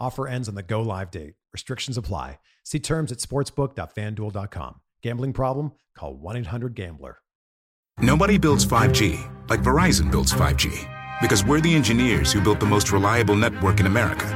Offer ends on the go live date. Restrictions apply. See terms at sportsbook.fanduel.com. Gambling problem? Call 1 800 Gambler. Nobody builds 5G like Verizon builds 5G because we're the engineers who built the most reliable network in America.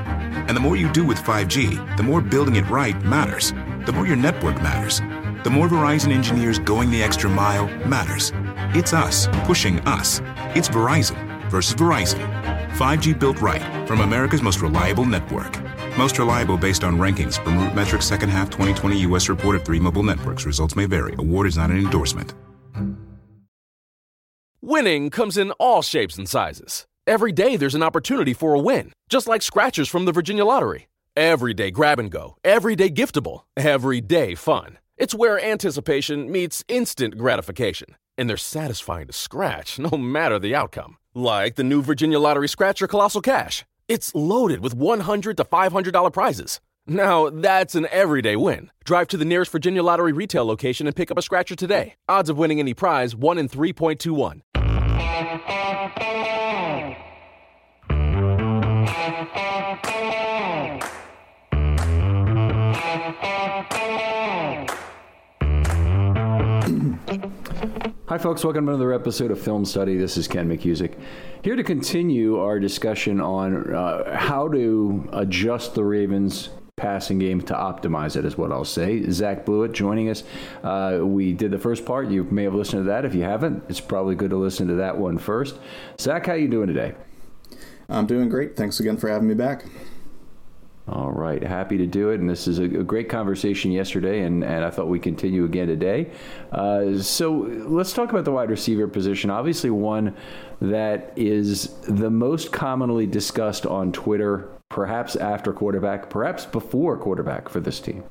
And the more you do with 5G, the more building it right matters. The more your network matters. The more Verizon engineers going the extra mile matters. It's us pushing us. It's Verizon versus Verizon. 5G built right from America's most reliable network. Most reliable based on rankings from RootMetrics second half 2020 U.S. report of three mobile networks. Results may vary. Award is not an endorsement. Winning comes in all shapes and sizes. Every day there's an opportunity for a win, just like scratchers from the Virginia Lottery. Everyday grab and go, everyday giftable, everyday fun. It's where anticipation meets instant gratification, and they're satisfying to scratch no matter the outcome. Like the new Virginia Lottery Scratcher Colossal Cash. It's loaded with 100 to $500 prizes. Now, that's an everyday win. Drive to the nearest Virginia Lottery retail location and pick up a scratcher today. Odds of winning any prize 1 in 3.21. Hi, folks. Welcome to another episode of Film Study. This is Ken McKusick. Here to continue our discussion on uh, how to adjust the Ravens passing game to optimize it is what I'll say. Zach Blewett joining us. Uh, we did the first part. You may have listened to that. If you haven't, it's probably good to listen to that one first. Zach, how you doing today? I'm doing great. Thanks again for having me back. All right, happy to do it. And this is a, a great conversation yesterday, and, and I thought we'd continue again today. Uh, so let's talk about the wide receiver position. Obviously, one that is the most commonly discussed on Twitter, perhaps after quarterback, perhaps before quarterback for this team.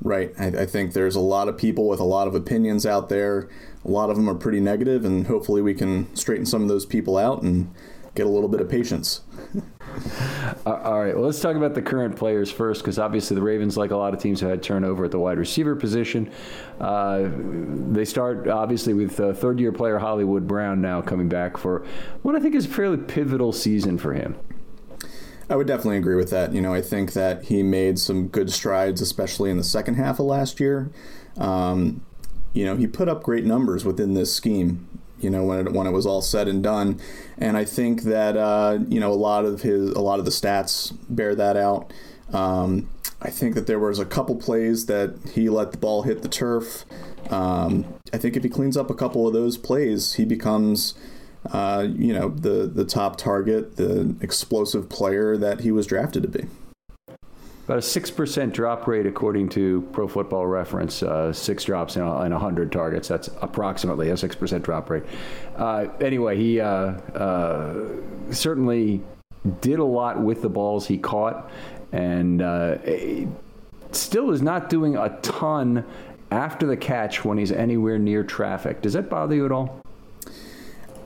Right. I, I, think there's a lot of people with a lot of opinions out there. A lot of them are pretty negative, and hopefully we can straighten some of those people out and get a little bit of patience. Uh, all right. Well, let's talk about the current players first, because obviously the Ravens, like a lot of teams, have had turnover at the wide receiver position. Uh, they start obviously with uh, third-year player Hollywood Brown now coming back for what I think is a fairly pivotal season for him. I would definitely agree with that. You know, I think that he made some good strides, especially in the second half of last year. Um, you know, he put up great numbers within this scheme you know when it, when it was all said and done. And I think that uh, you know a lot of his a lot of the stats bear that out. Um, I think that there was a couple plays that he let the ball hit the turf. Um, I think if he cleans up a couple of those plays he becomes uh, you know the the top target the explosive player that he was drafted to be about a six percent drop rate according to Pro Football Reference. Uh, six drops in a, hundred targets. That's approximately a six percent drop rate. Uh, anyway, he uh, uh certainly did a lot with the balls he caught, and uh, still is not doing a ton after the catch when he's anywhere near traffic. Does that bother you at all?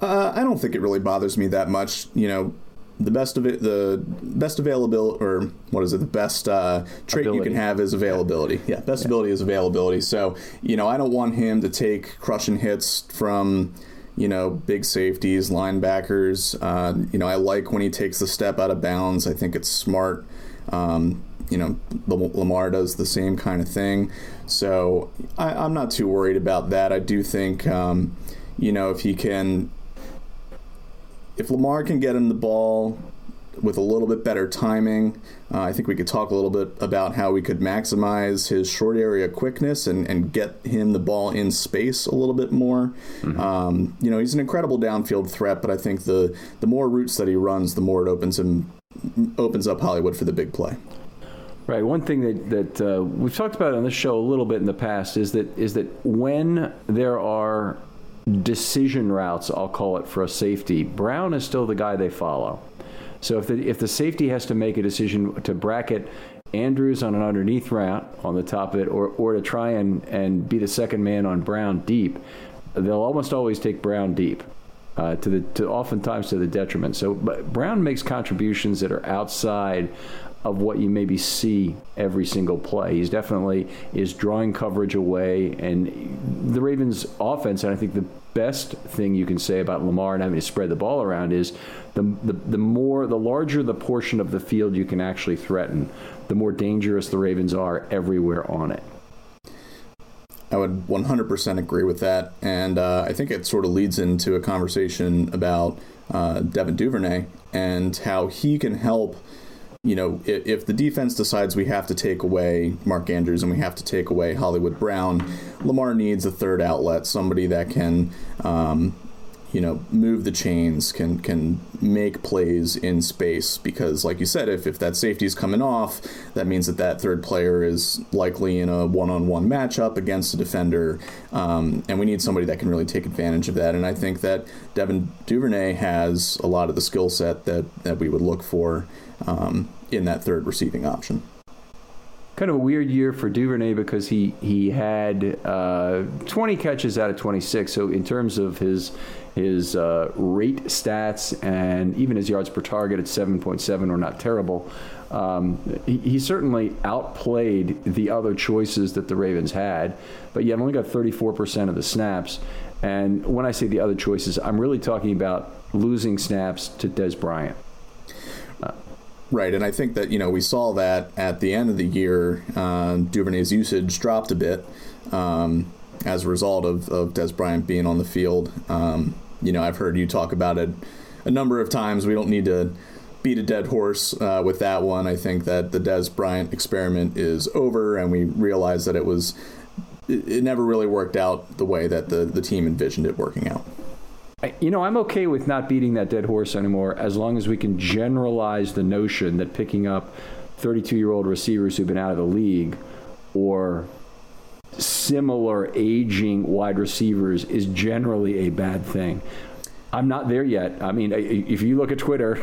Uh, I don't think it really bothers me that much. You know, the best of it, the best availability, or what is it? The best uh, trait ability. you can have is availability. Yeah, best yeah. ability is availability. So you know, I don't want him to take crushing hits from you know big safeties, linebackers. Uh, you know, I like when he takes the step out of bounds. I think it's smart. Um, you know, Lamar does the same kind of thing. So I, am not too worried about that. I do think, um, you know, if he can if Lamar can get him the ball with a little bit better timing, uh, I think we could talk a little bit about how we could maximize his short area quickness and, and get him the ball in space a little bit more. Mm-hmm. Um, you know, he's an incredible downfield threat, but I think the the more routes that he runs, the more it opens him opens up Hollywood for the big play. Right. One thing that that uh, we've talked about on this show a little bit in the past is that is that when there are decision routes, I'll call it, for a safety, Brown is still the guy they follow. So if the, if the safety has to make a decision to bracket Andrews on an underneath route on the top of it, or, or to try and, and be the second man on Brown deep, they'll almost always take Brown deep. Uh, to the to oftentimes to the detriment. So, Brown makes contributions that are outside of what you maybe see every single play. He's definitely is drawing coverage away, and the Ravens' offense. And I think the best thing you can say about Lamar and having to spread the ball around is the, the, the more the larger the portion of the field you can actually threaten, the more dangerous the Ravens are everywhere on it. I would 100% agree with that, and uh, I think it sort of leads into a conversation about uh, Devin Duvernay and how he can help you know, if, if, the defense decides we have to take away Mark Andrews and we have to take away Hollywood Brown, Lamar needs a third outlet, somebody that can, um, you know, move the chains, can can make plays in space. Because, like you said, if, if that safety is coming off, that means that that third player is likely in a one-on-one matchup against a defender, um, and we need somebody that can really take advantage of that. And I think that Devin Duvernay has a lot of the skill set that that we would look for um, in that third receiving option. Kind of a weird year for Duvernay because he he had uh, 20 catches out of 26. So in terms of his his uh, rate stats and even his yards per target at 7.7 are not terrible. Um, he, he, certainly outplayed the other choices that the Ravens had, but yet only got 34% of the snaps. And when I say the other choices, I'm really talking about losing snaps to Dez Bryant. Right, and I think that you know we saw that at the end of the year, uh, Duvernay's usage dropped a bit um, as a result of, of Dez Bryant being on the field. Um, you know, I've heard you talk about it a number of times. We don't need to beat a dead horse uh, with that one. I think that the Dez Bryant experiment is over, and we realize that it was it, it never really worked out the way that the the team envisioned it working out. You know, I'm okay with not beating that dead horse anymore as long as we can generalize the notion that picking up 32 year old receivers who've been out of the league or similar aging wide receivers is generally a bad thing. I'm not there yet. I mean, if you look at Twitter,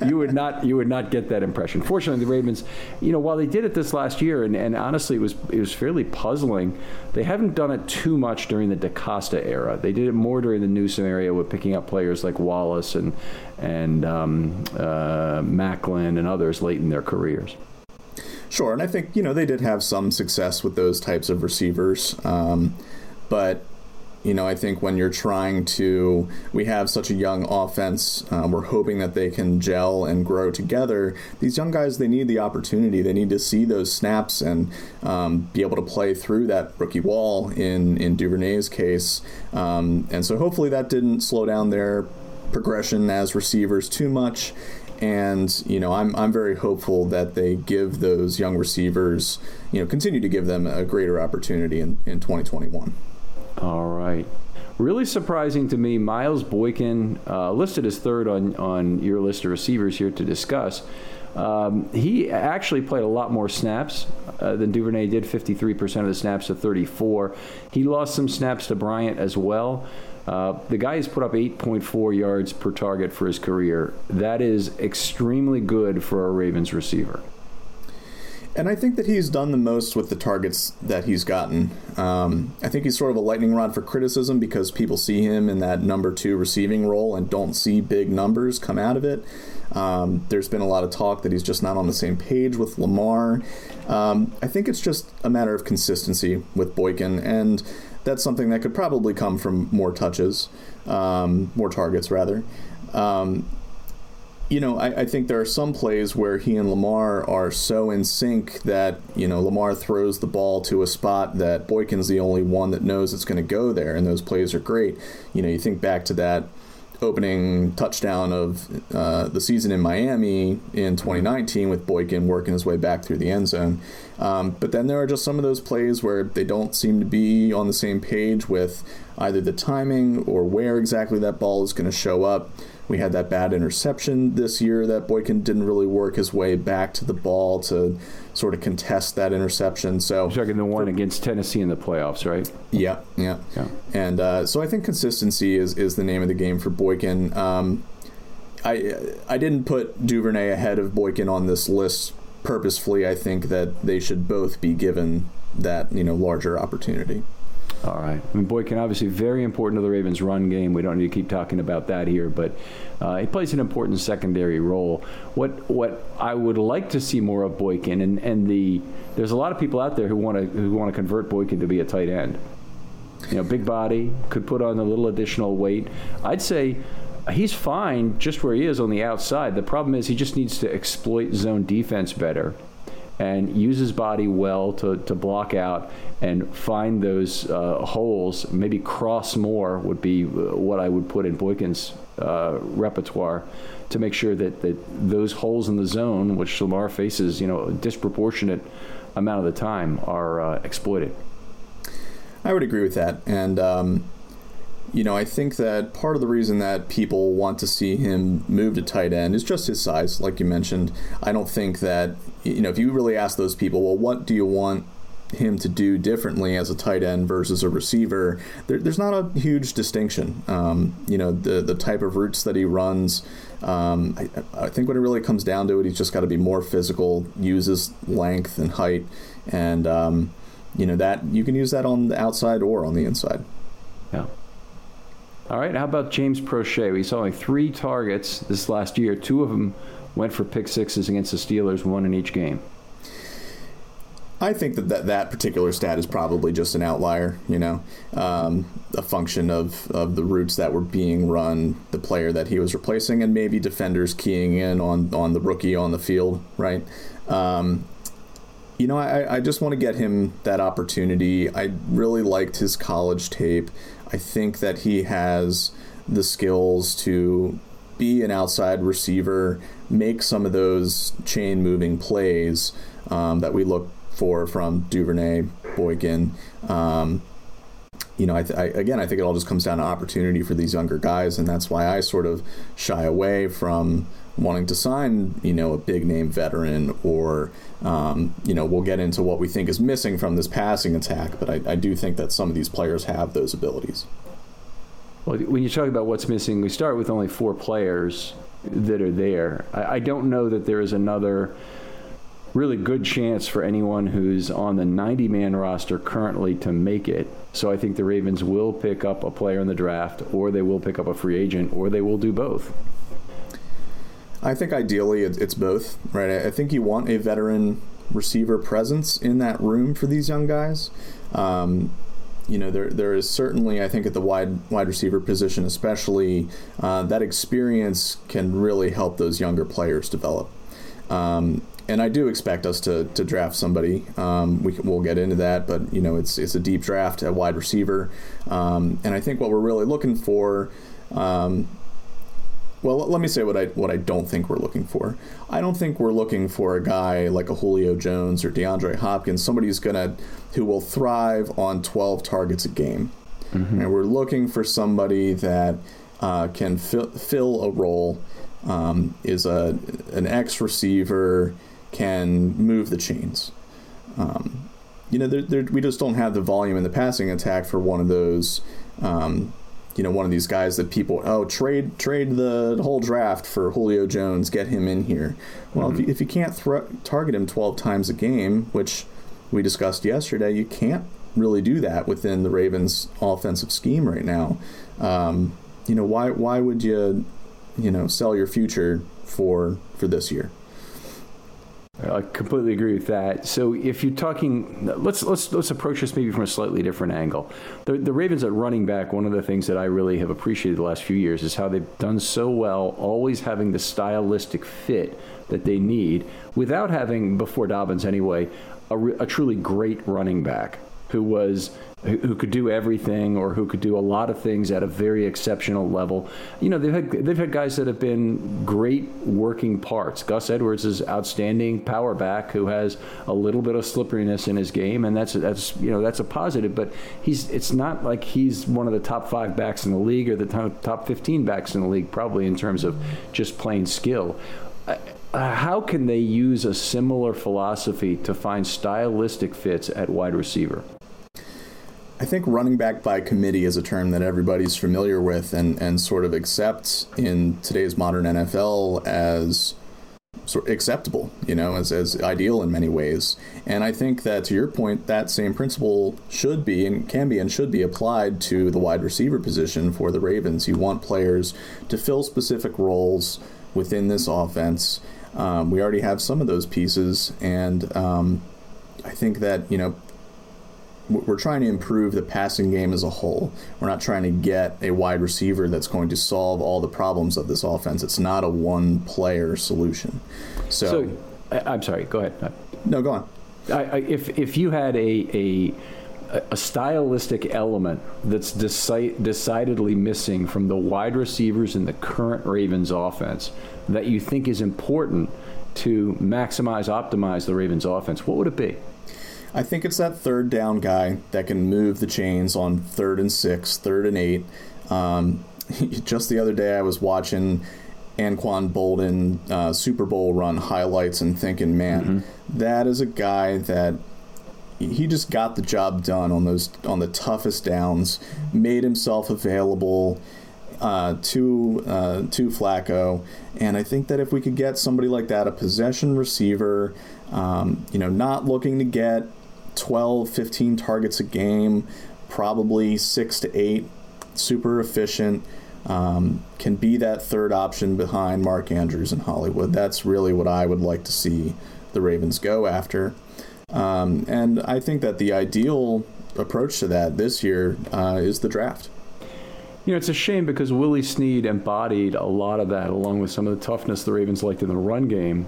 you would not you would not get that impression. Fortunately, the Ravens, you know, while they did it this last year, and, and honestly, it was it was fairly puzzling. They haven't done it too much during the DeCosta era. They did it more during the Newsome area with picking up players like Wallace and and um, uh, Maclin and others late in their careers. Sure, and I think you know they did have some success with those types of receivers, um, but you know, I think when you're trying to, we have such a young offense, uh, we're hoping that they can gel and grow together. These young guys, they need the opportunity. They need to see those snaps and um, be able to play through that rookie wall in, in Duvernay's case. Um, and so hopefully that didn't slow down their progression as receivers too much and you know I'm I'm very hopeful that they give those young receivers you know continue to give them a greater opportunity in, in 2021. All right. Really surprising to me, Miles Boykin, uh, listed as third on, on your list of receivers here to discuss. Um, he actually played a lot more snaps uh, than Duvernay did, 53% of the snaps to 34. He lost some snaps to Bryant as well. Uh, the guy has put up 8.4 yards per target for his career. That is extremely good for a Ravens receiver. And I think that he's done the most with the targets that he's gotten. Um, I think he's sort of a lightning rod for criticism because people see him in that number two receiving role and don't see big numbers come out of it. Um, there's been a lot of talk that he's just not on the same page with Lamar. Um, I think it's just a matter of consistency with Boykin, and that's something that could probably come from more touches, um, more targets, rather. Um, you know, I, I, think there are some plays where he and Lamar are so in sync that, you know, Lamar throws the ball to a spot that Boykin's the only one that knows it's going to go there, and those plays are great. You know, you think back to that opening touchdown of uh, the season in Miami in 2019 with Boykin working his way back through the end zone. Um, but then there are just some of those plays where they don't seem to be on the same page with either the timing or where exactly that ball is going to show up. We had that bad interception this year that Boykin didn't really work his way back to the ball to sort of contest that interception. So second the one against Tennessee in the playoffs, right? Yeah, yeah. yeah. And uh, so I think consistency is is the name of the game for Boykin. Um, I I didn't put Duvernay ahead of Boykin on this list purposefully. I think that they should both be given that you know larger opportunity. All right. I mean, Boykin obviously very important to the Ravens' run game. We don't need to keep talking about that here, but uh, he plays an important secondary role. What what I would like to see more of Boykin, and, and the there's a lot of people out there who want to who want to convert Boykin to be a tight end. You know, big body could put on a little additional weight. I'd say he's fine just where he is on the outside. The problem is he just needs to exploit zone defense better and use his body well to, to block out and find those uh, holes. Maybe cross more would be uh, what I would put in Boykin's uh, repertoire to make sure that, that those holes in the zone, which Lamar faces, you know, a disproportionate amount of the time, are uh, exploited. I would agree with that, and um, you know, I think that part of the reason that people want to see him move to tight end is just his size, like you mentioned. I don't think that, you know, if you really ask those people, well, what do you want him to do differently as a tight end versus a receiver, there, there's not a huge distinction. Um, you know, the the type of routes that he runs. Um, I, I, think when it really comes down to it, he's just got to be more physical, uses length and height, and um, you know that you can use that on the outside or on the inside. All right. How about James Proche? We saw only three targets this last year. Two of them went for pick sixes against the Steelers, one in each game. I think that, that that particular stat is probably just an outlier, you know, um, a function of, of the routes that were being run, the player that he was replacing, and maybe defenders keying in on, on the rookie on the field, right? Um, you know, I, I just want to get him that opportunity. I really liked his college tape. I think that he has the skills to be an outside receiver, make some of those chain moving plays um, that we look for from Duvernay, Boykin. Um, you know, I, th- I, again, I think it all just comes down to opportunity for these younger guys, and that's why I sort of shy away from wanting to sign, you know, a big name veteran or, um, you know, we'll get into what we think is missing from this passing attack, but I, I do think that some of these players have those abilities. Well, when you talk about what's missing, we start with only four players that are there. I, I don't know that there is another really good chance for anyone who's on the 90 man roster currently to make it. So I think the Ravens will pick up a player in the draft, or they will pick up a free agent, or they will do both. I think ideally it's both, right? I think you want a veteran receiver presence in that room for these young guys. Um, you know, there there is certainly, I think, at the wide wide receiver position, especially, uh, that experience can really help those younger players develop. Um, and I do expect us to, to draft somebody. Um, we can, we'll get into that, but you know, it's it's a deep draft at wide receiver, um, and I think what we're really looking for um, well, let me say what I what I don't think we're looking for. I don't think we're looking for a guy like a Julio Jones or DeAndre Hopkins, somebody who's gonna who will thrive on 12 targets a game. Mm-hmm. And we're looking for somebody that uh, can fill, fill a role, um, is a an X receiver, can move the chains. Um, you know, we just don't have the volume in the passing attack for one of those um, you know, one of these guys that people oh trade trade the whole draft for Julio Jones, get him in here. Well, mm-hmm. if, you, if you can't thro- target him 12 times a game, which we discussed yesterday, you can't really do that within the Ravens' offensive scheme right now. Um, you know, why why would you, you know, sell your future for for this year? I completely agree with that. So if you're talking, let's let's let's approach this maybe from a slightly different angle. The, the Ravens at running back, one of the things that I really have appreciated the last few years is how they've done so well, always having the stylistic fit that they need, without having before Dobbins anyway, a, a truly great running back who was who could do everything or who could do a lot of things at a very exceptional level. You know, they've had they've had guys that have been great working parts. Gus Edwards is outstanding power back who has a little bit of slipperiness in his game, and that's that's you know that's a positive. But he's it's not like he's one of the top five backs in the league or the top, 15 backs in the league, probably in terms of just plain skill. Uh, how can they use a similar philosophy to find stylistic fits at wide receiver? I think running back by committee is a term that everybody's familiar with and, and sort of accepts in today's modern NFL as sort of acceptable, you know, as, as ideal in many ways. And I think that to your point, that same principle should be and can be and should be applied to the wide receiver position for the Ravens. You want players to fill specific roles within this offense. Um, we already have some of those pieces, and um, I think that, you know, we're trying to improve the passing game as a whole. We're not trying to get a wide receiver that's going to solve all the problems of this offense. It's not a one player solution. So, so I'm sorry, go ahead. Uh, no, go on. I, I, if, if you had a, a a stylistic element that's deci- decidedly missing from the wide receivers in the current Ravens offense that you think is important to maximize, optimize the Ravens offense, what would it be? I think it's that third down guy that can move the chains on third and six, third and eight. Um, just the other day, I was watching Anquan Boldin uh, Super Bowl run highlights and thinking, man, mm-hmm. that is a guy that he just got the job done on those on the toughest downs, made himself available uh, to uh, to Flacco, and I think that if we could get somebody like that, a possession receiver, um, you know, not looking to get 12, 15 targets a game, probably six to eight, super efficient. Um, can be that third option behind Mark Andrews in Hollywood. That's really what I would like to see the Ravens go after. Um, and I think that the ideal approach to that this year uh, is the draft. You know, it's a shame because Willie Snead embodied a lot of that, along with some of the toughness the Ravens liked in the run game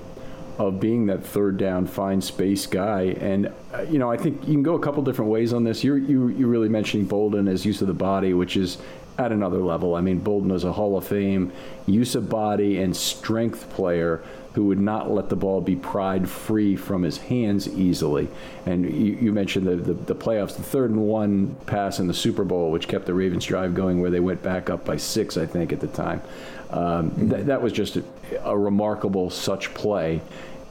of being that third down, fine space guy. And, uh, you know, I think you can go a couple different ways on this. You're, you, you're really mentioning Boldin as use of the body, which is at another level. I mean, Boldin is a Hall of Fame use of body and strength player who would not let the ball be pried free from his hands easily. And you, you mentioned the, the, the, playoffs, the third and one pass in the Super Bowl, which kept the Ravens drive going, where they went back up by six, I think, at the time. Um, th- that was just a, a remarkable such play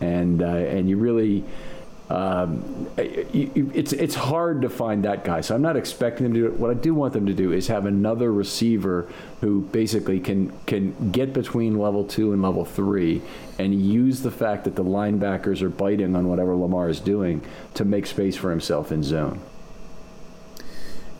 and uh, and you really. Um, it's it's hard to find that guy, so I'm not expecting them to do it. What I do want them to do is have another receiver who basically can can get between level two and level three, and use the fact that the linebackers are biting on whatever Lamar is doing to make space for himself in zone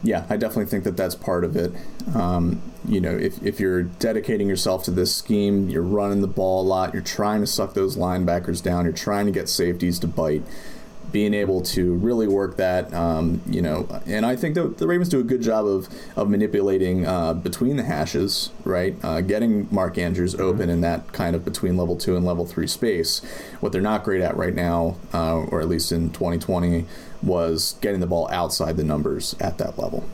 yeah, I definitely think that that's part of it. Um, you know, if, if you're dedicating yourself to this scheme, you're running the ball a lot, you're trying to suck those linebackers down, you're trying to get safeties to bite being able to really work that, um, you know, and I think the, the Ravens do a good job of of manipulating uh, between the hashes, right? Uh, getting Mark Andrews mm-hmm. open in that kind of between level two and level three space. What they're not great at right now, uh, or at least in 2020, was getting the ball outside the numbers at that level.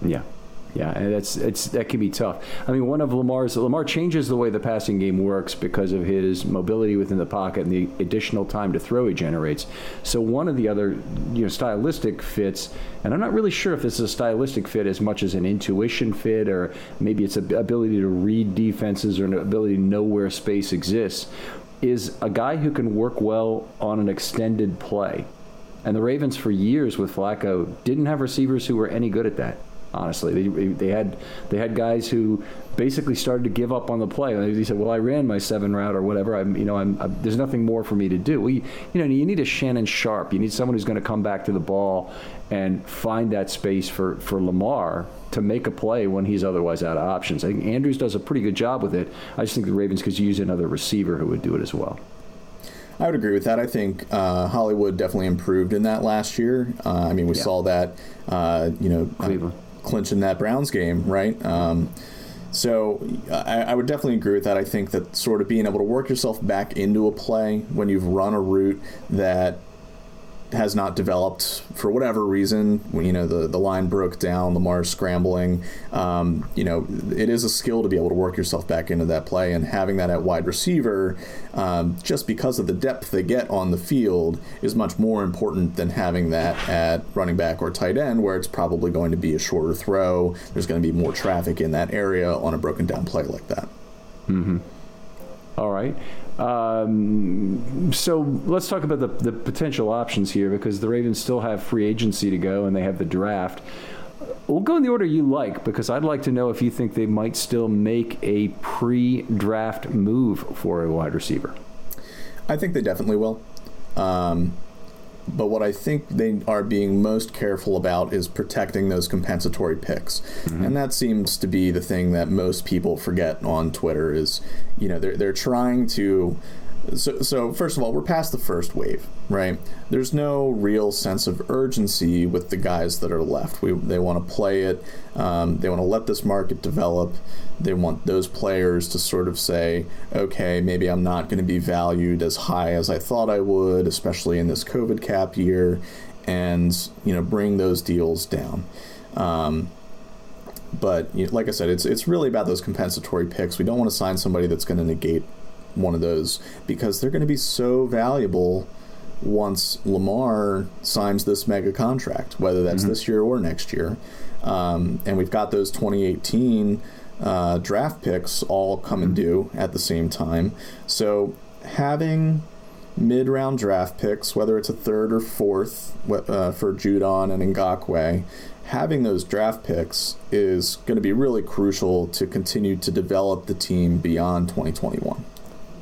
Yeah. Yeah, and that's it's that can be tough. I mean, one of Lamar's Lamar changes the way the passing game works because of his mobility within the pocket and the additional time to throw he generates. So one of the other you know stylistic fits, and I'm not really sure if this is a stylistic fit as much as an intuition fit, or maybe it's an ability to read defenses or an ability to know where space exists. Is a guy who can work well on an extended play. And the Ravens, for years with Flacco, didn't have receivers who were any good at that. Honestly, they, they had they had guys who basically started to give up on the play. He said, "Well, I ran my seven route or whatever. I'm, you know, I'm, I'm, there's nothing more for me to do." Well, you, you know, you need a Shannon Sharpe. You need someone who's going to come back to the ball and find that space for for Lamar to make a play when he's otherwise out of options. I think Andrews does a pretty good job with it. I just think the Ravens could use another receiver who would do it as well. I would agree with that. I think uh, Hollywood definitely improved in that last year. Uh, I mean, we yeah. saw that, uh, you know, Cleveland. Clinching that Browns game, right? Um, so I, I, would definitely agree with that. I think that sort of being able to work yourself back into a play when you've run a route that has not developed for whatever reason. You know, the, the line broke down, Lamar's scrambling. Um, you know, it is a skill to be able to work yourself back into that play, and having that at wide receiver, um, just because of the depth they get on the field, is much more important than having that at running back or tight end, where it's probably going to be a shorter throw. There's going to be more traffic in that area on a broken down play like that. Mm-hmm. All right. Um, so let's talk about the, the potential options here because the Ravens still have free agency to go and they have the draft. We'll go in the order you like because I'd like to know if you think they might still make a pre draft move for a wide receiver. I think they definitely will. Um, but what I think they are being most careful about is protecting those compensatory picks. Mm-hmm. And that seems to be the thing that most people forget on Twitter is, you know, they're, they're trying to so, so first of all, we're past the first wave, right? There's no real sense of urgency with the guys that are left. We, they want to play it. Um, they want to let this market develop. They want those players to sort of say, okay, maybe I'm not going to be valued as high as I thought I would, especially in this COVID cap year, and you know, bring those deals down. Um, but you know, like I said, it's it's really about those compensatory picks. We don't want to sign somebody that's going to negate one of those because they're going to be so valuable once Lamar signs this mega contract, whether that's mm-hmm. this year or next year. Um, and we've got those 2018 uh, draft picks all coming mm-hmm. due at the same time. So having mid round draft picks, whether it's a third or fourth uh, for Judon and Ngakoue, having those draft picks is going to be really crucial to continue to develop the team beyond 2021.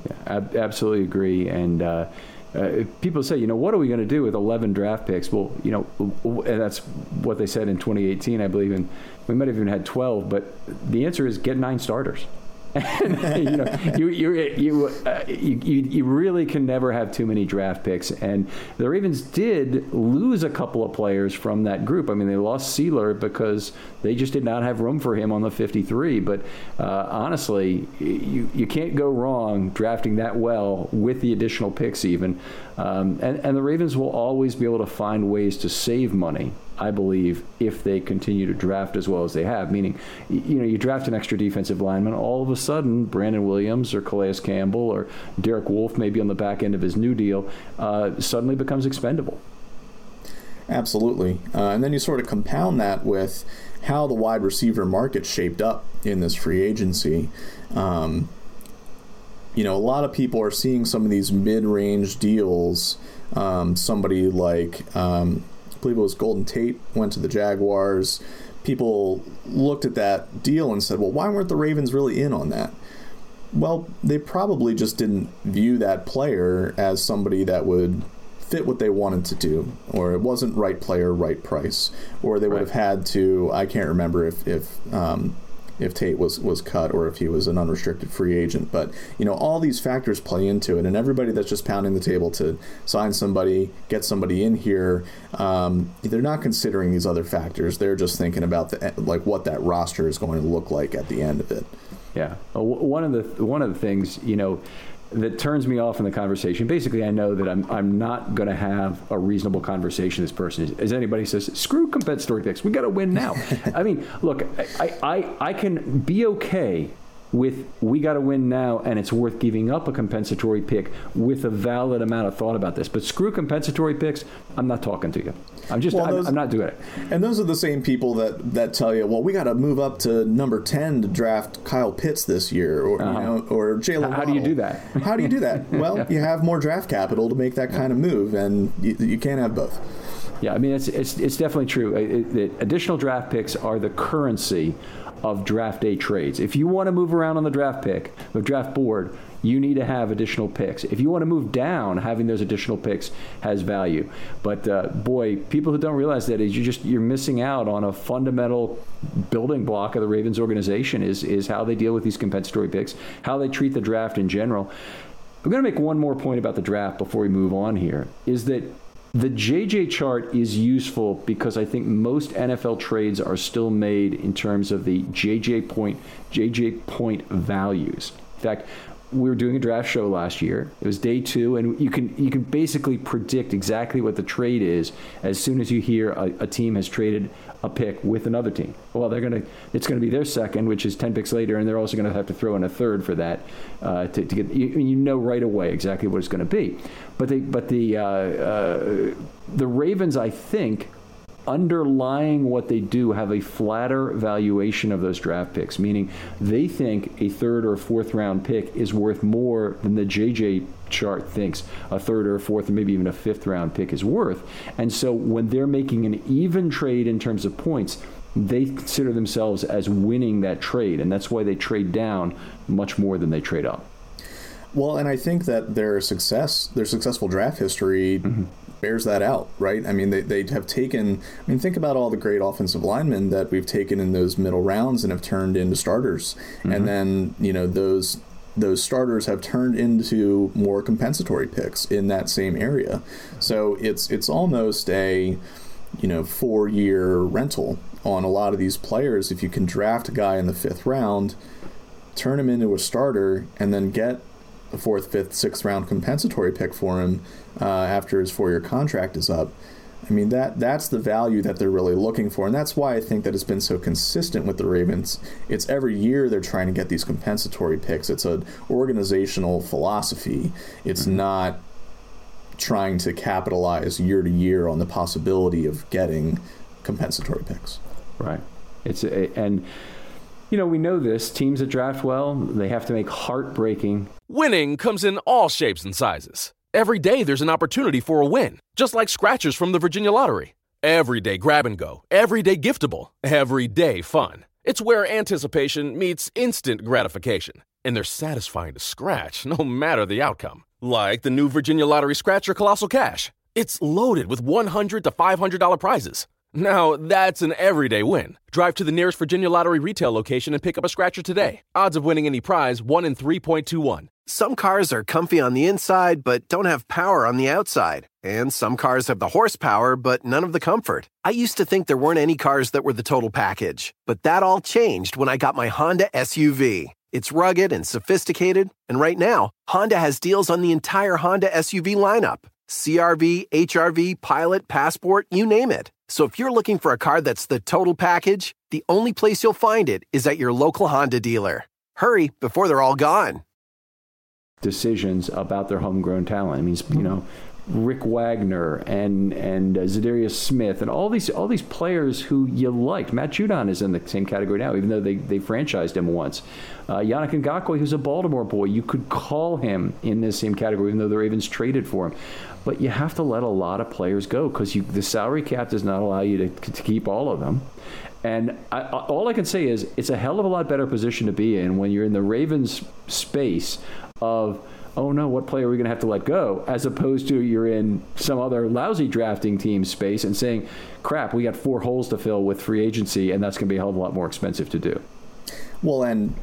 Yeah, ab- absolutely agree. And uh, uh, people say, you know, what are we going to do with 11 draft picks? Well, you know, and that's what they said in 2018, I believe, and we might have even had 12. But the answer is get nine starters. And, you know, you you you, uh, you you really can never have too many draft picks. And the Ravens did lose a couple of players from that group. I mean, they lost Sieler because they just did not have room for him on the 53. But uh, honestly, you you can't go wrong drafting that well with the additional picks even. Um, and and the Ravens will always be able to find ways to save money I believe, if they continue to draft as well as they have. Meaning, you know, you draft an extra defensive lineman, all of a sudden, Brandon Williams or Calais Campbell or Derek Wolfe, maybe on the back end of his new deal, uh, suddenly becomes expendable. Absolutely. Uh, and then you sort of compound that with how the wide receiver market shaped up in this free agency. Um, you know, a lot of people are seeing some of these mid range deals. Um, somebody like um, believe it was Golden Tate went to the Jaguars. People looked at that deal and said, well, why weren't the Ravens really in on that? Well, they probably just didn't view that player as somebody that would fit what they wanted to do, or it wasn't right player, right price, or they would right. have had to. I can't remember if if um, if Tate was was cut or if he was an unrestricted free agent. But you know, all these factors play into it, and everybody that's just pounding the table to sign somebody, get somebody in here, um, they're not considering these other factors. They're just thinking about the like what that roster is going to look like at the end of it. Yeah, one of the one of the things you know that turns me off in the conversation. Basically, I know that I'm I'm not going to have a reasonable conversation. This person, as anybody says, screw compensatory picks. We got to win now. I mean, look, I, I I can be okay with we got to win now and it's worth giving up a compensatory pick with a valid amount of thought about this. But screw compensatory picks, I'm not talking to you. I'm just, well, I'm, those, I'm, not doing it. And those are the same people that, that tell you, well, we got to move up to number 10 to draft Kyle Pitts this year or, uh-huh. you know, or Jalen. How, how do you do that? How do you do that? Well, you have more draft capital to make that kind of move, and you, you can't have both. Yeah, I mean it's it's, it's definitely true. It, it, additional draft picks are the currency of draft day trades. If you want to move around on the draft pick, the draft board, you need to have additional picks. If you want to move down, having those additional picks has value. But uh, boy, people who don't realize that is you just you're missing out on a fundamental building block of the Ravens organization is is how they deal with these compensatory picks, how they treat the draft in general. I'm going to make one more point about the draft before we move on here. Is that the JJ chart is useful because I think most NFL trades are still made in terms of the JJ point JJ point values. In fact, we were doing a draft show last year. It was day two, and you can you can basically predict exactly what the trade is as soon as you hear a, a team has traded a pick with another team. Well, they're gonna it's gonna be their second, which is ten picks later, and they're also gonna have to throw in a third for that uh, to, to, get you, you, know right away exactly what it's gonna be. But they but the uh, uh, the Ravens, I think, underlying what they do have a flatter valuation of those draft picks, meaning they think a third or fourth round pick is worth more than the JJ chart thinks a third or a fourth or maybe even a fifth round pick is worth. And so when they're making an even trade in terms of points, they consider themselves as winning that trade, and that's why they trade down much more than they trade up. Well, and I think that their success, their successful draft history, mm-hmm bears that out, right? I mean, they, they have taken, I mean, think about all the great offensive linemen that we've taken in those middle rounds and have turned into starters. Mm-hmm. And then, you know, those those starters have turned into more compensatory picks in that same area. So it's it's almost a you know four year rental on a lot of these players if you can draft a guy in the fifth round, turn him into a starter, and then get a fourth, fifth, sixth round compensatory pick for him uh, after his four year contract is up. I mean that that's the value that they're really looking for, and that's why I think that it's been so consistent with the Ravens. It's every year they're trying to get these compensatory picks. It's an organizational philosophy. It's mm-hmm. not trying to capitalize year to year on the possibility of getting compensatory picks. Right. It's a, and you know we know this teams that draft well they have to make heartbreaking. Winning comes in all shapes and sizes. Every day there's an opportunity for a win, just like scratchers from the Virginia Lottery. Every day grab and go, every day giftable, every day fun. It's where anticipation meets instant gratification, and they're satisfying to scratch no matter the outcome. Like the new Virginia Lottery Scratcher Colossal Cash. It's loaded with 100 to $500 prizes. Now, that's an everyday win. Drive to the nearest Virginia Lottery retail location and pick up a scratcher today. Odds of winning any prize 1 in 3.21. Some cars are comfy on the inside, but don't have power on the outside. And some cars have the horsepower, but none of the comfort. I used to think there weren't any cars that were the total package. But that all changed when I got my Honda SUV. It's rugged and sophisticated, and right now, Honda has deals on the entire Honda SUV lineup CRV, HRV, Pilot, Passport, you name it. So if you're looking for a car that's the total package, the only place you'll find it is at your local Honda dealer. Hurry before they're all gone decisions about their homegrown talent. I mean, you know, Rick Wagner and and uh, Za'Darius Smith and all these all these players who you liked. Matt Judon is in the same category now, even though they, they franchised him once. Uh, Yannick Ngakoue, who's a Baltimore boy, you could call him in this same category, even though the Ravens traded for him. But you have to let a lot of players go because the salary cap does not allow you to, to keep all of them. And I, all I can say is it's a hell of a lot better position to be in when you're in the Ravens space of oh no, what player are we going to have to let go? As opposed to you're in some other lousy drafting team space and saying, crap, we got four holes to fill with free agency, and that's going to be a hell of a lot more expensive to do. Well, and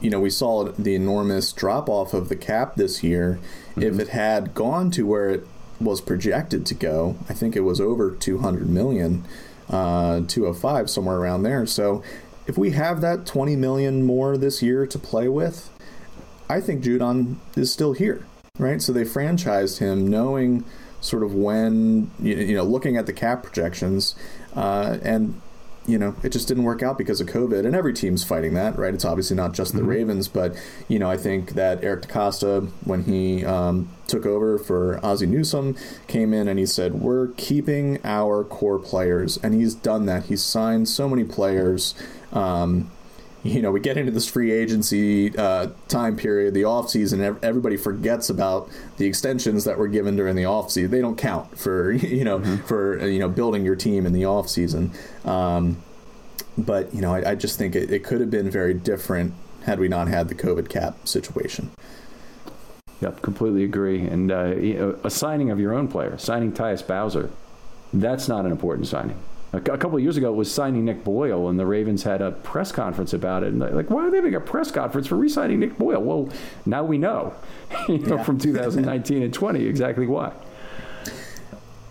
you know, we saw the enormous drop off of the cap this year. Mm-hmm. If it had gone to where it was projected to go, I think it was over 200 million, uh, 205, somewhere around there. So if we have that 20 million more this year to play with, I think Judon is still here, right? So they franchised him knowing sort of when, you know, looking at the cap projections, uh, and you know, it just didn't work out because of COVID, and every team's fighting that, right? It's obviously not just the mm-hmm. Ravens, but you know, I think that Eric DeCosta, when he um, took over for Ozzie Newsome, came in and he said, "We're keeping our core players," and he's done that. He's signed so many players. Um, you know, we get into this free agency uh, time period, the offseason, everybody forgets about the extensions that were given during the offseason. They don't count for, you know, mm-hmm. for, you know, building your team in the offseason. Um, but, you know, I, I just think it, it could have been very different had we not had the COVID cap situation. Yep, completely agree. And uh, you know, a signing of your own player, signing Tyus Bowser, that's not an important signing a couple of years ago it was signing Nick Boyle, and the Ravens had a press conference about it. And like, why are they having a press conference for re-signing Nick Boyle? Well, now we know, you know, yeah. from 2019 and 20 exactly why.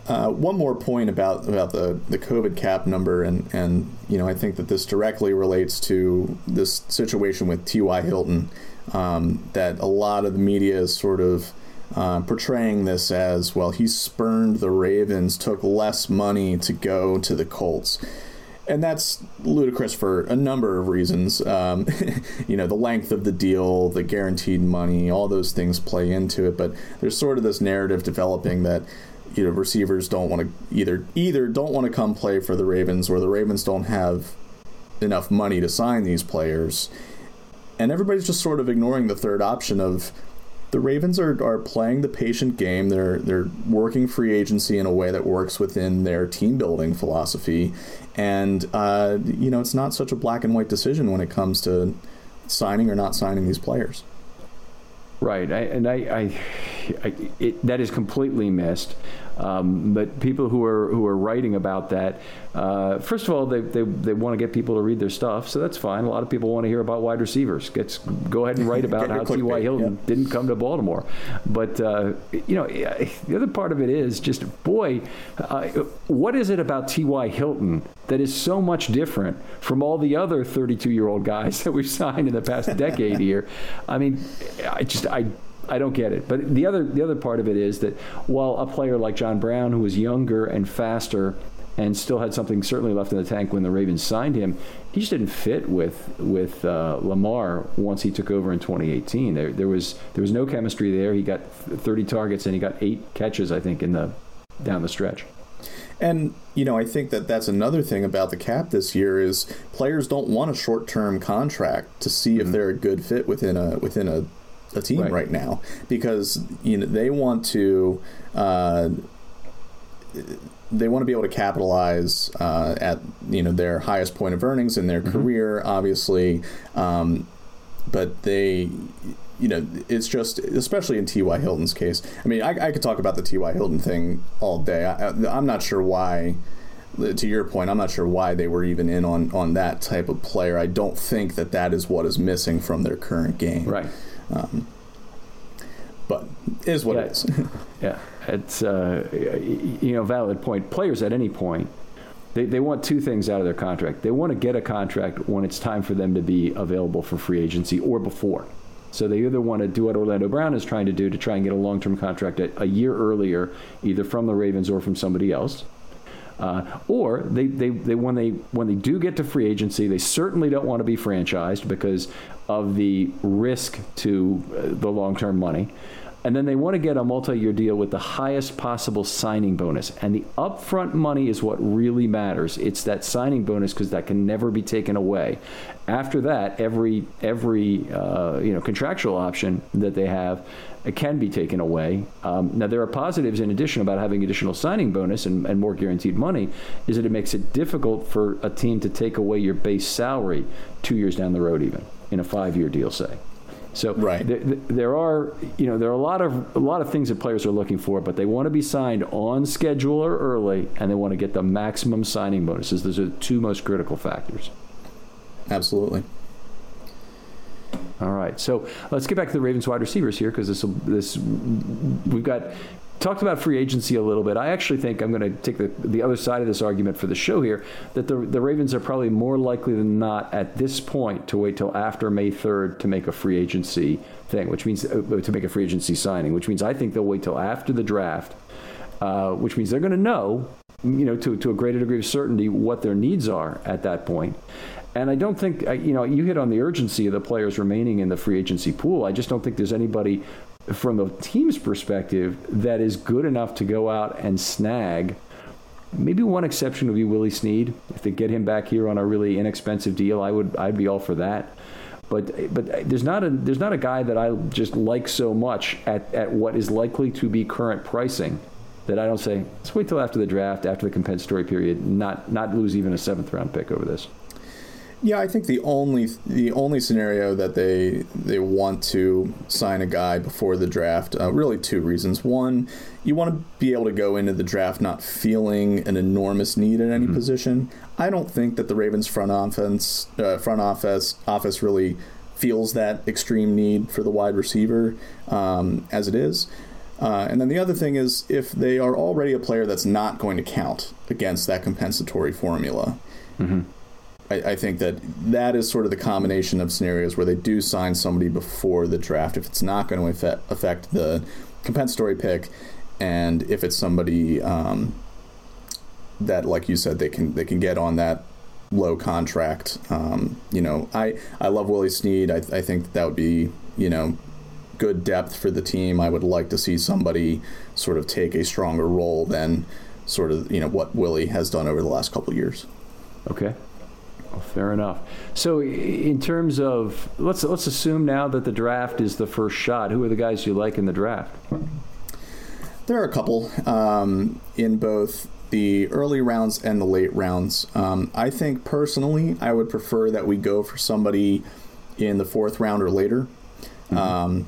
Uh, one more point about about the, the COVID cap number, and and you know I think that this directly relates to this situation with T.Y. Hilton, um, that a lot of the media is sort of uh, portraying this as well, he spurned the Ravens, took less money to go to the Colts. And that's ludicrous for a number of reasons. Um, you know, the length of the deal, the guaranteed money, all those things play into it. But there's sort of this narrative developing that you know receivers don't want to either either don't want to come play for the Ravens or the Ravens don't have enough money to sign these players. And everybody's just sort of ignoring the third option of the Ravens are, are playing the patient game. They're they're working free agency in a way that works within their team building philosophy, and uh, you know it's not such a black and white decision when it comes to signing or not signing these players. Right, I, and I, I, I it, that is completely missed. Um, but people who are who are writing about that, uh, first of all, they, they, they want to get people to read their stuff, so that's fine. A lot of people want to hear about wide receivers. Get go ahead and write about how T.Y. Hilton yeah. didn't come to Baltimore. But uh, you know, the other part of it is just boy, uh, what is it about T.Y. Hilton that is so much different from all the other 32 year old guys that we've signed in the past decade here? I mean, I just I I don't get it. But the other the other part of it is that while a player like John Brown, who was younger and faster and still had something certainly left in the tank when the Ravens signed him, he just didn't fit with with uh, Lamar once he took over in 2018. There there was there was no chemistry there. He got 30 targets and he got eight catches, I think, in the down the stretch. And you know, I think that that's another thing about the cap this year is players don't want a short-term contract to see mm-hmm. if they're a good fit within a within a a team right. right, now because you know they want to uh, they want to be able to capitalize uh, at you know their highest point of earnings in their mm-hmm. career, obviously, um, but they. You know, it's just, especially in T.Y. Hilton's case. I mean, I, I could talk about the T.Y. Hilton thing all day. I, I'm not sure why to your point, I'm not sure why they were even in on on that type of player. I don't think that that is what is missing from their current game. Right. Um, but it is what yeah. it is. yeah, it's uh, you know valid point. Players at any point. They, they want two things out of their contract. They want to get a contract when it's time for them to be available for free agency or before. So they either want to do what Orlando Brown is trying to do to try and get a long term contract a, a year earlier, either from the Ravens or from somebody else, uh, or they, they, they when they when they do get to free agency, they certainly don't want to be franchised because of the risk to uh, the long term money. And then they want to get a multi year deal with the highest possible signing bonus. And the upfront money is what really matters. It's that signing bonus because that can never be taken away. After that, every every uh, you know contractual option that they have can be taken away. Um, now, there are positives in addition about having additional signing bonus and, and, more guaranteed money, is that it makes it difficult for a team to take away your base salary two years down the road, even in a five-year deal, say. So right. there, there are, you know, there are a lot of a lot of things that players are looking for, but they want to be signed on schedule or early, and they want to get the maximum signing bonuses. Those are the two most critical factors. Absolutely. All right, so let's get back to the Ravens wide receivers here because this this we've got talked about free agency a little bit. I actually think I'm going to take the, the other side of this argument for the show here that the, the Ravens are probably more likely than not at this point to wait till after May 3rd to make a free agency thing, which means uh, to make a free agency signing, which means I think they'll wait till after the draft, uh, which means they're going to know, you know, to, to a greater degree of certainty what their needs are at that point. And I don't think, you know, you hit on the urgency of the players remaining in the free agency pool. I just don't think there's anybody from the team's perspective that is good enough to go out and snag Maybe one exception would be Willie Snead. If they get him back here on a really inexpensive deal, I would I'd be all for that. But but there's not a there's not a guy that I just like so much at, at what is likely to be current pricing that I don't say let's wait till after the draft, after the compensatory period, not not lose even a seventh round pick over this. Yeah, I think the only the only scenario that they they want to sign a guy before the draft, uh, really two reasons. One, you want to be able to go into the draft not feeling an enormous need at any mm-hmm. position. I don't think that the Ravens front offense uh, front office office really feels that extreme need for the wide receiver um, as it is. Uh, and then the other thing is if they are already a player that's not going to count against that compensatory formula. Mm-hmm I, I, think that that is sort of the combination of scenarios where they do sign somebody before the draft if it's not going to affect, the compensatory pick, and if it's somebody um, that, like you said, they can they can get on that low contract. Um, you know, I I love Willie Snead. I, I think that would be you know good depth for the team. I would like to see somebody sort of take a stronger role than sort of you know what Willie has done over the last couple years. Okay. Well, fair enough. So, in terms of let's let's assume now that the draft is the first shot. Who are the guys you like in the draft? There are a couple um, in both the early rounds and the late rounds. Um, I think personally, I would prefer that we go for somebody in the fourth round or later. Mm-hmm. Um,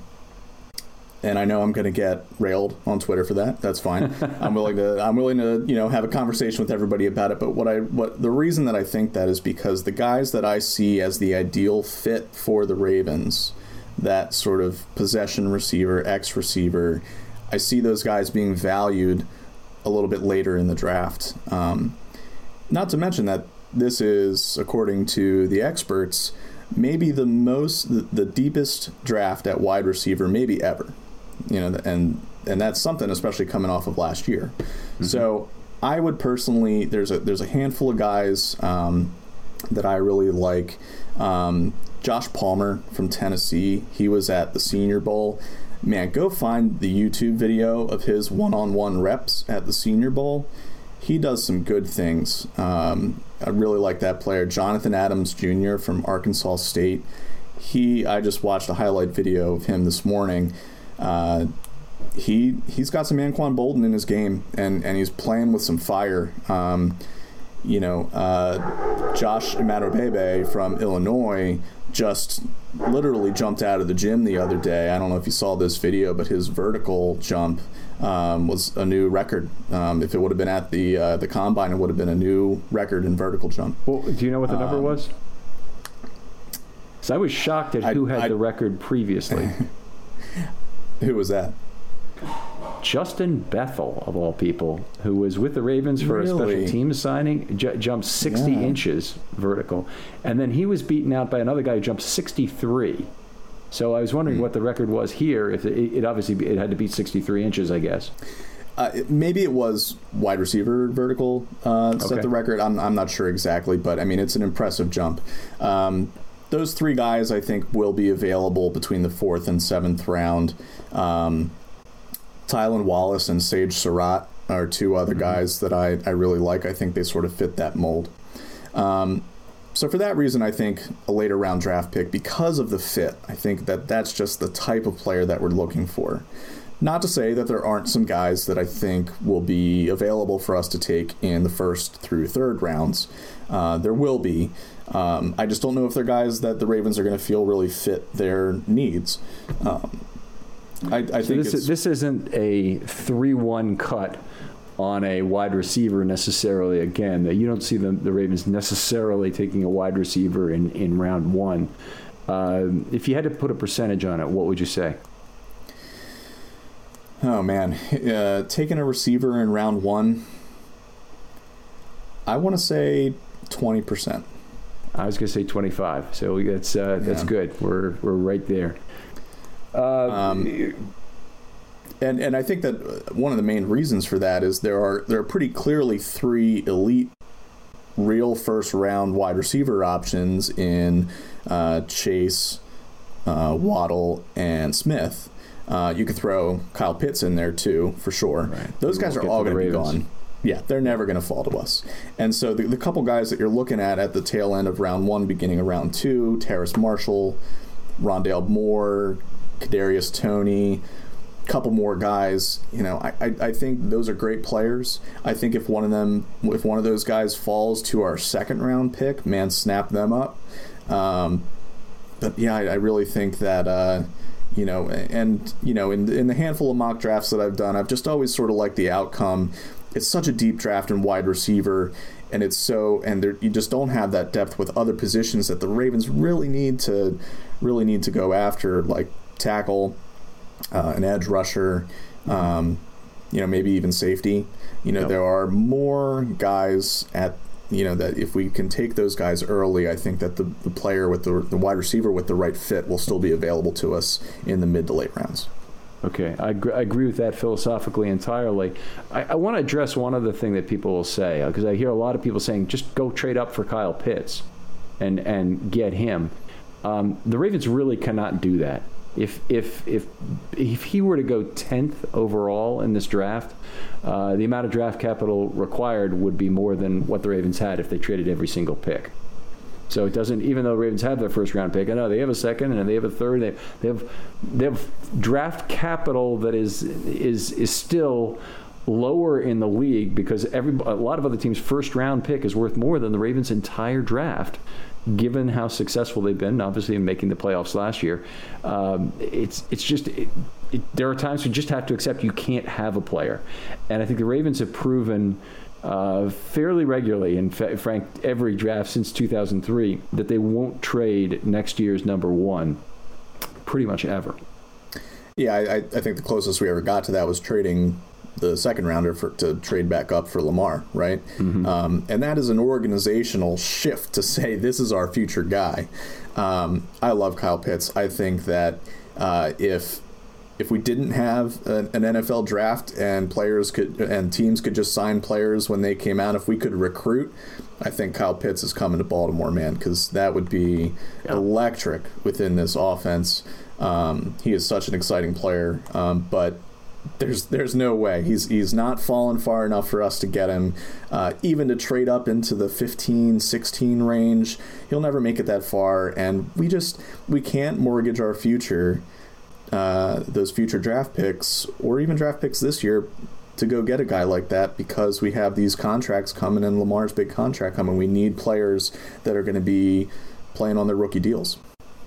and I know I'm going to get railed on Twitter for that. That's fine. I'm willing to I'm willing to you know have a conversation with everybody about it. But what I what the reason that I think that is because the guys that I see as the ideal fit for the Ravens, that sort of possession receiver, X receiver, I see those guys being valued a little bit later in the draft. Um, not to mention that this is, according to the experts, maybe the most the, the deepest draft at wide receiver maybe ever you know, and and that's something especially coming off of last year. Mm-hmm. So I would personally there's a there's a handful of guys um, that I really like. Um, Josh Palmer from Tennessee, he was at the Senior Bowl. Man, go find the YouTube video of his one-on-one reps at the Senior Bowl. He does some good things. Um, I really like that player, Jonathan Adams Jr. from Arkansas State. He, I just watched a highlight video of him this morning uh, he he's got some Anquan Boldin in his game, and and he's playing with some fire. Um, you know, uh, Josh Imatorbhebhe from Illinois just literally jumped out of the gym the other day. I don't know if you saw this video, but his vertical jump um, was a new record. Um, if it would have been at the uh, the combine, it would have been a new record in vertical jump. Well, do you know what the number um, was? So I was shocked at who had I, the record previously. Who was that? Justin Bethel, of all people, who was with the Ravens for really? a special team signing, j- jumped 60 yeah. inches vertical. And then he was beaten out by another guy who jumped 63. So I was wondering mm. what the record was here. If it, it, obviously it had to be 63 inches, I guess. Uh, maybe it was wide receiver vertical uh, set okay. the record. I'm, I'm not sure exactly, but I mean it's an impressive jump. Um, those three guys, I think, will be available between the fourth and seventh round. Um, Tylan Wallace and Sage Surratt are two other mm-hmm. guys that I, I really like. I think they sort of fit that mold. Um, so for that reason, I think a later round draft pick because of the fit. I think that that's just the type of player that we're looking for. Not to say that there aren't some guys that I think will be available for us to take in the first through third rounds. Uh, there will be. Um, I just don't know if they're guys that the Ravens are going to feel really fit their needs. Um, I, I so think this, this isn't a three-one cut on a wide receiver necessarily. Again, that you don't see the, the Ravens necessarily taking a wide receiver in in round one. Uh, if you had to put a percentage on it, what would you say? Oh man, uh, taking a receiver in round one, I want to say twenty percent. I was going to say twenty five, so that's uh, that's yeah. good. We're we're right there. Uh, um, and and I think that one of the main reasons for that is there are there are pretty clearly three elite, real first round wide receiver options in uh, Chase, uh, Waddle, and Smith. Uh, you could throw Kyle Pitts in there too, for sure. Right. Those guys are all going to be gone. Yeah, they're never going to fall to us. And so the, the couple guys that you're looking at at the tail end of round one, beginning of round two, Terrace Marshall, Rondale Moore, Kadarius Toney, couple more guys. You know, I, I, I, think those are great players. I think if one of them, if one of those guys falls to our second round pick, man, snap them up. Um, but yeah, I, I, really think that. Uh, you know, and you know, in in the handful of mock drafts that I've done, I've just always sort of liked the outcome. It's such a deep draft in wide receiver, and it's so and there, you just don't have that depth with other positions that the Ravens really need to really need to go after, like tackle, uh, an edge rusher, um, you know, maybe even safety. You know, yep. there are more guys at you know that if we can take those guys early, I think that the, the player with the, the wide receiver with the right fit will still be available to us in the mid to late rounds. Okay, I, gr- I agree with that philosophically entirely. I, I want to address one other thing that people will say because I hear a lot of people saying just go trade up for Kyle Pitts and and get him. Um, the Ravens really cannot do that. If if if if he were to go tenth overall in this draft, uh, the amount of draft capital required would be more than what the Ravens had if they traded every single pick. So it doesn't, even though the Ravens have their first round pick, I know they have a second and they have a third. They, they have they have draft capital that is is is still lower in the league because every a lot of other teams' first round pick is worth more than the Ravens' entire draft given how successful they've been, obviously in making the playoffs last year, um, it's it's just it, it, there are times you just have to accept you can't have a player, and I think the Ravens have proven. Uh, fairly regularly, in fa- Frank, every draft since 2003, that they won't trade next year's number one pretty much ever. Yeah, I, I think the closest we ever got to that was trading the second rounder for, to trade back up for Lamar, right? Mm-hmm. Um, and that is an organizational shift to say this is our future guy. Um, I love Kyle Pitts. I think that uh, if if we didn't have an, an, NFL draft and players could and teams could just sign players when they came out, if we could recruit, I think Kyle Pitts is coming to Baltimore, man, because that would be yeah. electric within this offense. Um, he is such an exciting player, um, but there's there's no way he's he's not fallen far enough for us to get him uh, even to trade up into the 15 16 range he'll never make it that far and we just we can't mortgage our future uh, those future draft picks or even draft picks this year to go get a guy like that because we have these contracts coming and Lamar's big contract coming we need players that are going to be playing on their rookie deals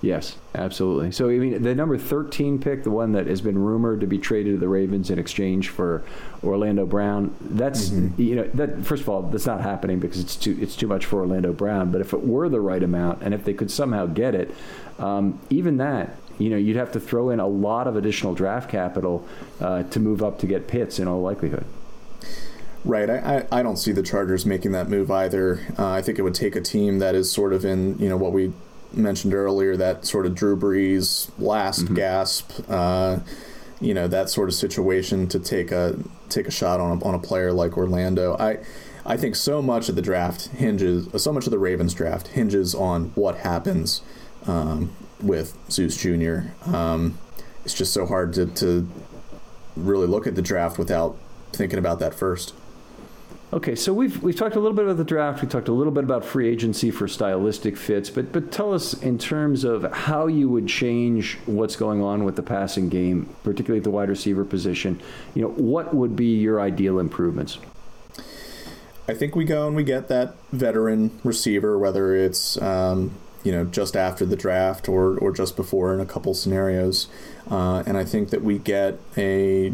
Yes, absolutely. So I mean, the number 13 pick, the one that has been rumored to be traded to the Ravens in exchange for Orlando Brown. That's mm-hmm. you know that first of all, that's not happening because it's too it's too much for Orlando Brown. But if it were the right amount, and if they could somehow get it, um, even that. You know, you'd have to throw in a lot of additional draft capital uh, to move up to get Pitts in all likelihood. Right. I, I, don't see the Chargers making that move either. Uh, I think it would take a team that is sort of in, you know, what we mentioned earlier, that sort of Drew Brees last mm-hmm. gasp, uh, you know, that sort of situation to take a take a shot on a, on a player like Orlando. I I think so much of the draft hinges, so much of the Ravens draft hinges on what happens um, with Zeus Jr. Um, it's just so hard to, to really look at the draft without thinking about that first. Okay, so we've we've talked a little bit about the draft. We talked a little bit about free agency for stylistic fits, but but tell us in terms of how you would change what's going on with the passing game, particularly at the wide receiver position. You know, what would be your ideal improvements? I think we go and we get that veteran receiver, whether it's um, you know just after the draft or or just before in a couple scenarios, uh, and I think that we get a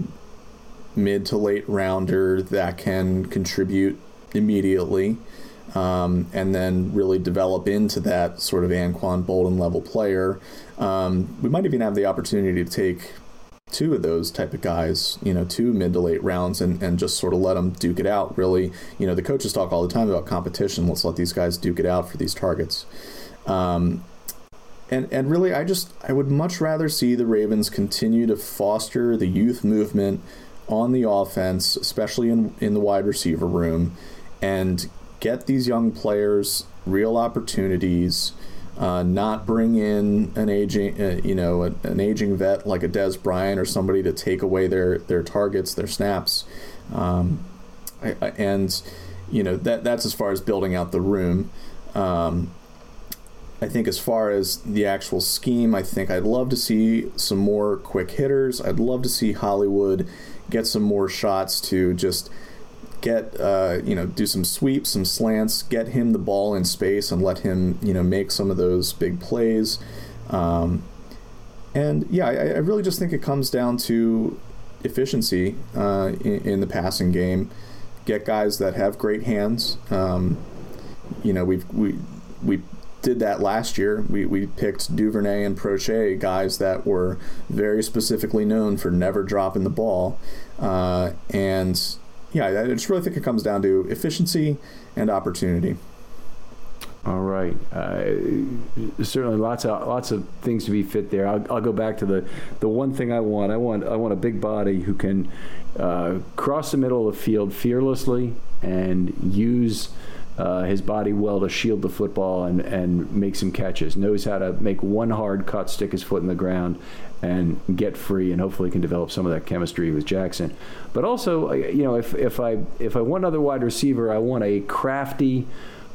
mid to late rounder that can contribute immediately um, and then really develop into that sort of Anquan Boldin level player. Um, we might even have the opportunity to take two of those type of guys, you know, two mid to late rounds and, and just sort of let them duke it out. Really, you know, the coaches talk all the time about competition. Let's let these guys duke it out for these targets. Um, and and really, I just I would much rather see the Ravens continue to foster the youth movement on the offense, especially in in the wide receiver room, and get these young players real opportunities. Uh, not bring in an aging, uh, you know, an aging vet like a Dez Bryant or somebody to take away their their targets, their snaps. Um, and you know that that's as far as building out the room. Um, I think as far as the actual scheme, I think I'd love to see some more quick hitters. I'd love to see Hollywood get some more shots to just get uh, you know do some sweeps, some slants, get him the ball in space, and let him you know make some of those big plays. Um, and yeah, I, I, really just think it comes down to efficiency uh, in, in, the passing game. Get guys that have great hands. Um, you know, we've we we did that last year. We, we picked Duvernay and Proche, guys that were very specifically known for never dropping the ball. Uh, and yeah, I just really think it comes down to efficiency and opportunity. All right. Uh, certainly, lots of lots of things to be fit there. I'll, I'll, go back to the the one thing I want. I want I want a big body who can uh, cross the middle of the field fearlessly and use uh, his body well to shield the football and, and make some catches. Knows how to make one hard cut, stick his foot in the ground, and get free, and hopefully can develop some of that chemistry with Jackson. But also, uh, you know, if, if I if I want another wide receiver, I want a crafty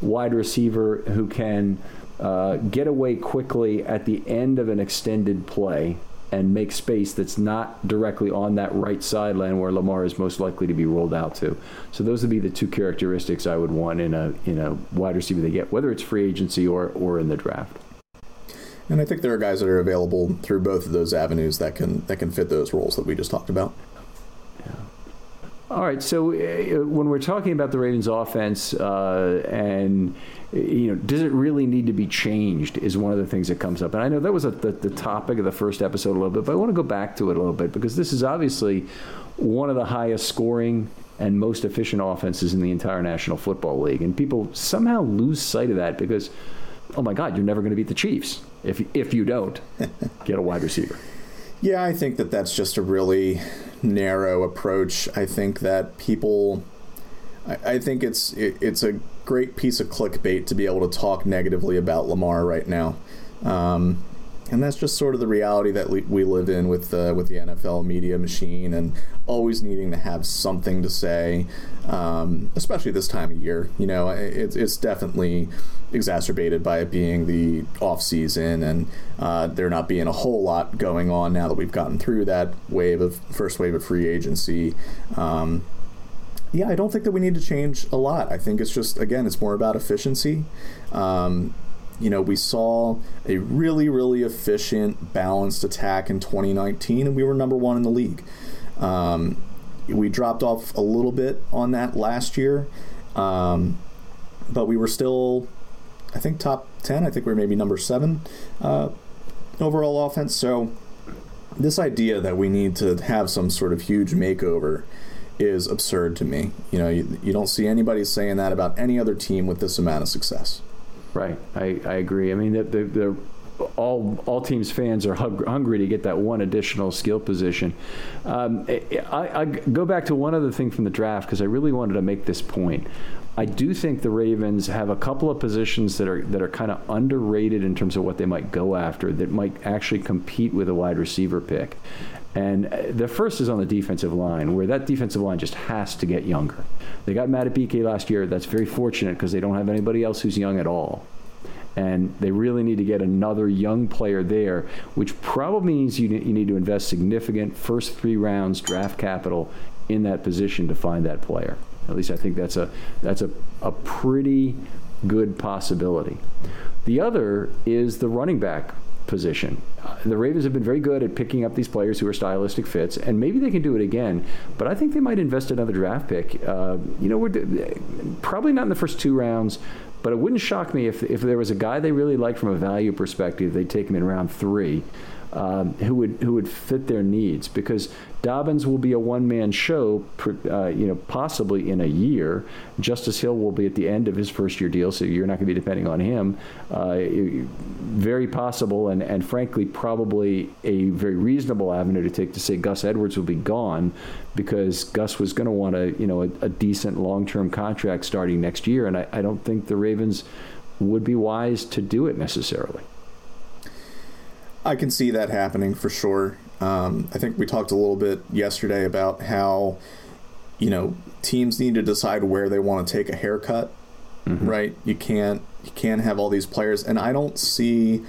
wide receiver who can uh, get away quickly at the end of an extended play and make space that's not directly on that right sideline where Lamar is most likely to be rolled out to. So those would be the two characteristics I would want in a in a wide receiver they get, whether it's free agency or or in the draft. And I think there are guys that are available through both of those avenues that can that can fit those roles that we just talked about. All right. So uh, when we're talking about the Ravens' offense, uh, and you know, does it really need to be changed? Is one of the things that comes up. And I know that was a, the, the topic of the first episode a little bit, but I want to go back to it a little bit because this is obviously one of the highest scoring and most efficient offenses in the entire National Football League, and people somehow lose sight of that because, oh my God, you're never going to beat the Chiefs if if you don't get a wide receiver. Yeah, I think that that's just a really narrow approach. I think that people, I, I think it's it, it's a great piece of clickbait to be able to talk negatively about Lamar right now. Um, and that's just sort of the reality that we live in with the with the NFL media machine and always needing to have something to say, um, especially this time of year. You know, it's it's definitely exacerbated by it being the off season and uh, there not being a whole lot going on now that we've gotten through that wave of first wave of free agency. Um, yeah, I don't think that we need to change a lot. I think it's just again, it's more about efficiency. Um, you know, we saw a really, really efficient, balanced attack in 2019, and we were number one in the league. Um, we dropped off a little bit on that last year, um, but we were still I think top ten. I think we are maybe number seven uh, overall offense. So this idea that we need to have some sort of huge makeover is absurd to me. You know, you, you don't see anybody saying that about any other team with this amount of success. Right, I, I agree. I mean, the, the, the all all teams fans are hungry to get that one additional skill position. Um, I, I, go back to one other thing from the draft because I really wanted to make this point. I do think the Ravens have a couple of positions that are that are kind of underrated in terms of what they might go after that might actually compete with a wide receiver pick. And uh, the first is on the defensive line, where that defensive line just has to get younger. They got Madubuike last year. That's very fortunate because they don't have anybody else who's young at all and they really need to get another young player there, which probably means you, you need to invest significant first three rounds draft capital in that position to find that player. At least I think that's a that's a, a pretty good possibility. The other is the running back position. The Ravens have been very good at picking up these players who are stylistic fits, and maybe they can do it again. But I think they might invest another draft pick. Uh, you know, we're probably not in the first two rounds, but it wouldn't shock me if if there was a guy they really liked from a value perspective, they'd take him in round three um, who would who would fit their needs because Dobbins will be a one man show, uh, you know, possibly in a year. Justice Hill will be at the end of his first year deal, so you're not going to be depending on him. Uh, very possible, and and frankly, probably a very reasonable avenue to take to say Gus Edwards will be gone because Gus was going to want a you know a, a decent long term contract starting next year, and I, I don't think the Ravens would be wise to do it necessarily. I can see that happening for sure. Um, I think we talked a little bit yesterday about how you know, teams need to decide where they want to take a haircut, mm-hmm. right? You can't you can't have all these players, and I don't see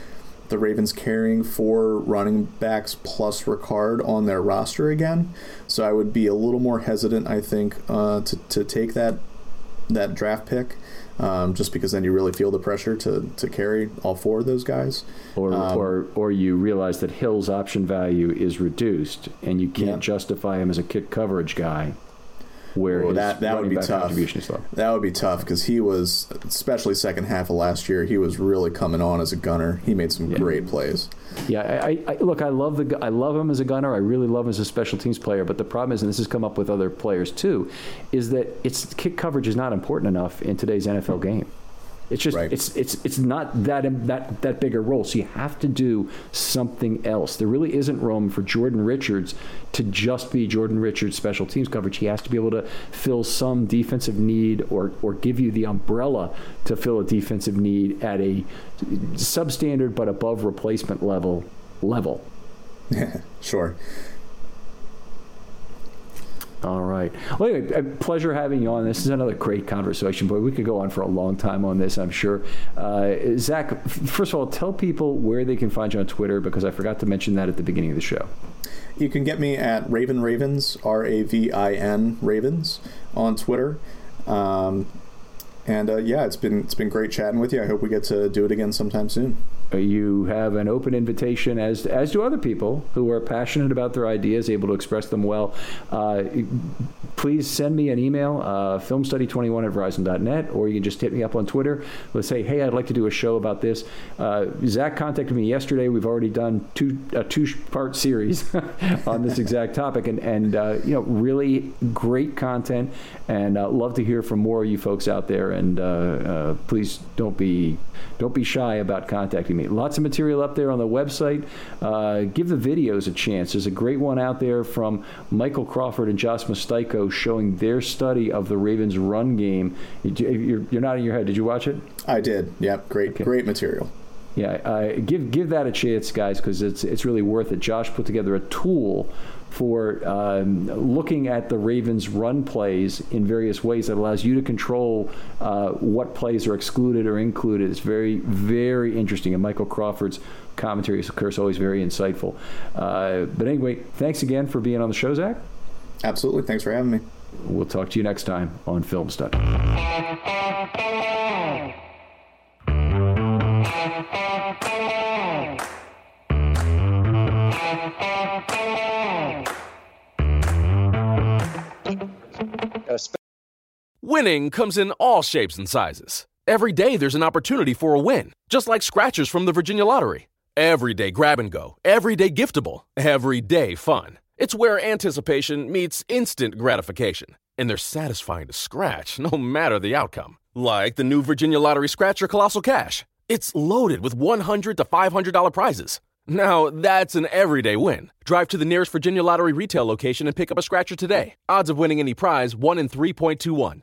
the Ravens carrying four running backs plus Ricard on their roster again. So I would be a little more hesitant, I think, uh, to to take that that draft pick. Um, just because then you really feel the pressure to, to carry all four of those guys. Or, um, or, or you realize that Hill's option value is reduced and you can't yeah. justify him as a kick coverage guy where well, that that would be tough. That would be tough because he was, especially second half of last year, he was really coming on as a gunner. He made some yeah. great plays. Yeah, I, I, look, I love the I love him as a gunner. I really love him as a special teams player. But the problem is, and this has come up with other players too, is that it's kick coverage is not important enough in today's NFL game. It's just right. it's it's it's not that that that big a role. So you have to do something else. There really isn't room for Jordan Richards to just be Jordan Richards special teams coverage. He has to be able to fill some defensive need or or give you the umbrella to fill a defensive need at a substandard but above replacement level level. sure. All right. Well, anyway, pleasure having you on. This is another great conversation, boy. We could go on for a long time on this, I'm sure. Uh, Zach, first of all, tell people where they can find you on Twitter because I forgot to mention that at the beginning of the show. You can get me at Raven Ravens, R A V I N Ravens, on Twitter. Um, and uh, yeah, it's been it's been great chatting with you. I hope we get to do it again sometime soon. Uh, you have an open invitation, as as do other people who are passionate about their ideas, able to express them well. Uh, please send me an email, uh, filmstudy21 at verizon.net, or you can just hit me up on Twitter. Let's say, hey, I'd like to do a show about this. Uh, Zach contacted me yesterday. We've already done two a two part series on this exact topic, and and uh, you know, really great content, and uh, love to hear from more of you folks out there. And please don't be don't be shy about contacting me. Lots of material up there on the website. Uh, give the videos a chance. There's a great one out there from Michael Crawford and Josh Mostaico showing their study of the Ravens' run game. You're, you're nodding your head. Did you watch it? I did. Yep. Great, okay. great material. Yeah, uh, give give that a chance, guys, because it's it's really worth it. Josh put together a tool for um, looking at the Ravens' run plays in various ways that allows you to control uh, what plays are excluded or included. It's very, very interesting. And Michael Crawford's commentary is, of course, always very insightful. Uh, but anyway, thanks again for being on the show, Zach. Absolutely. Thanks for having me. We'll talk to you next time on Film Study. Winning comes in all shapes and sizes. Every day there's an opportunity for a win, just like scratchers from the Virginia Lottery. Everyday grab and go, everyday giftable, everyday fun. It's where anticipation meets instant gratification, and they're satisfying to scratch no matter the outcome. Like the new Virginia Lottery Scratcher Colossal Cash. It's loaded with 100 to $500 prizes. Now, that's an everyday win. Drive to the nearest Virginia Lottery retail location and pick up a scratcher today. Odds of winning any prize 1 in 3.21.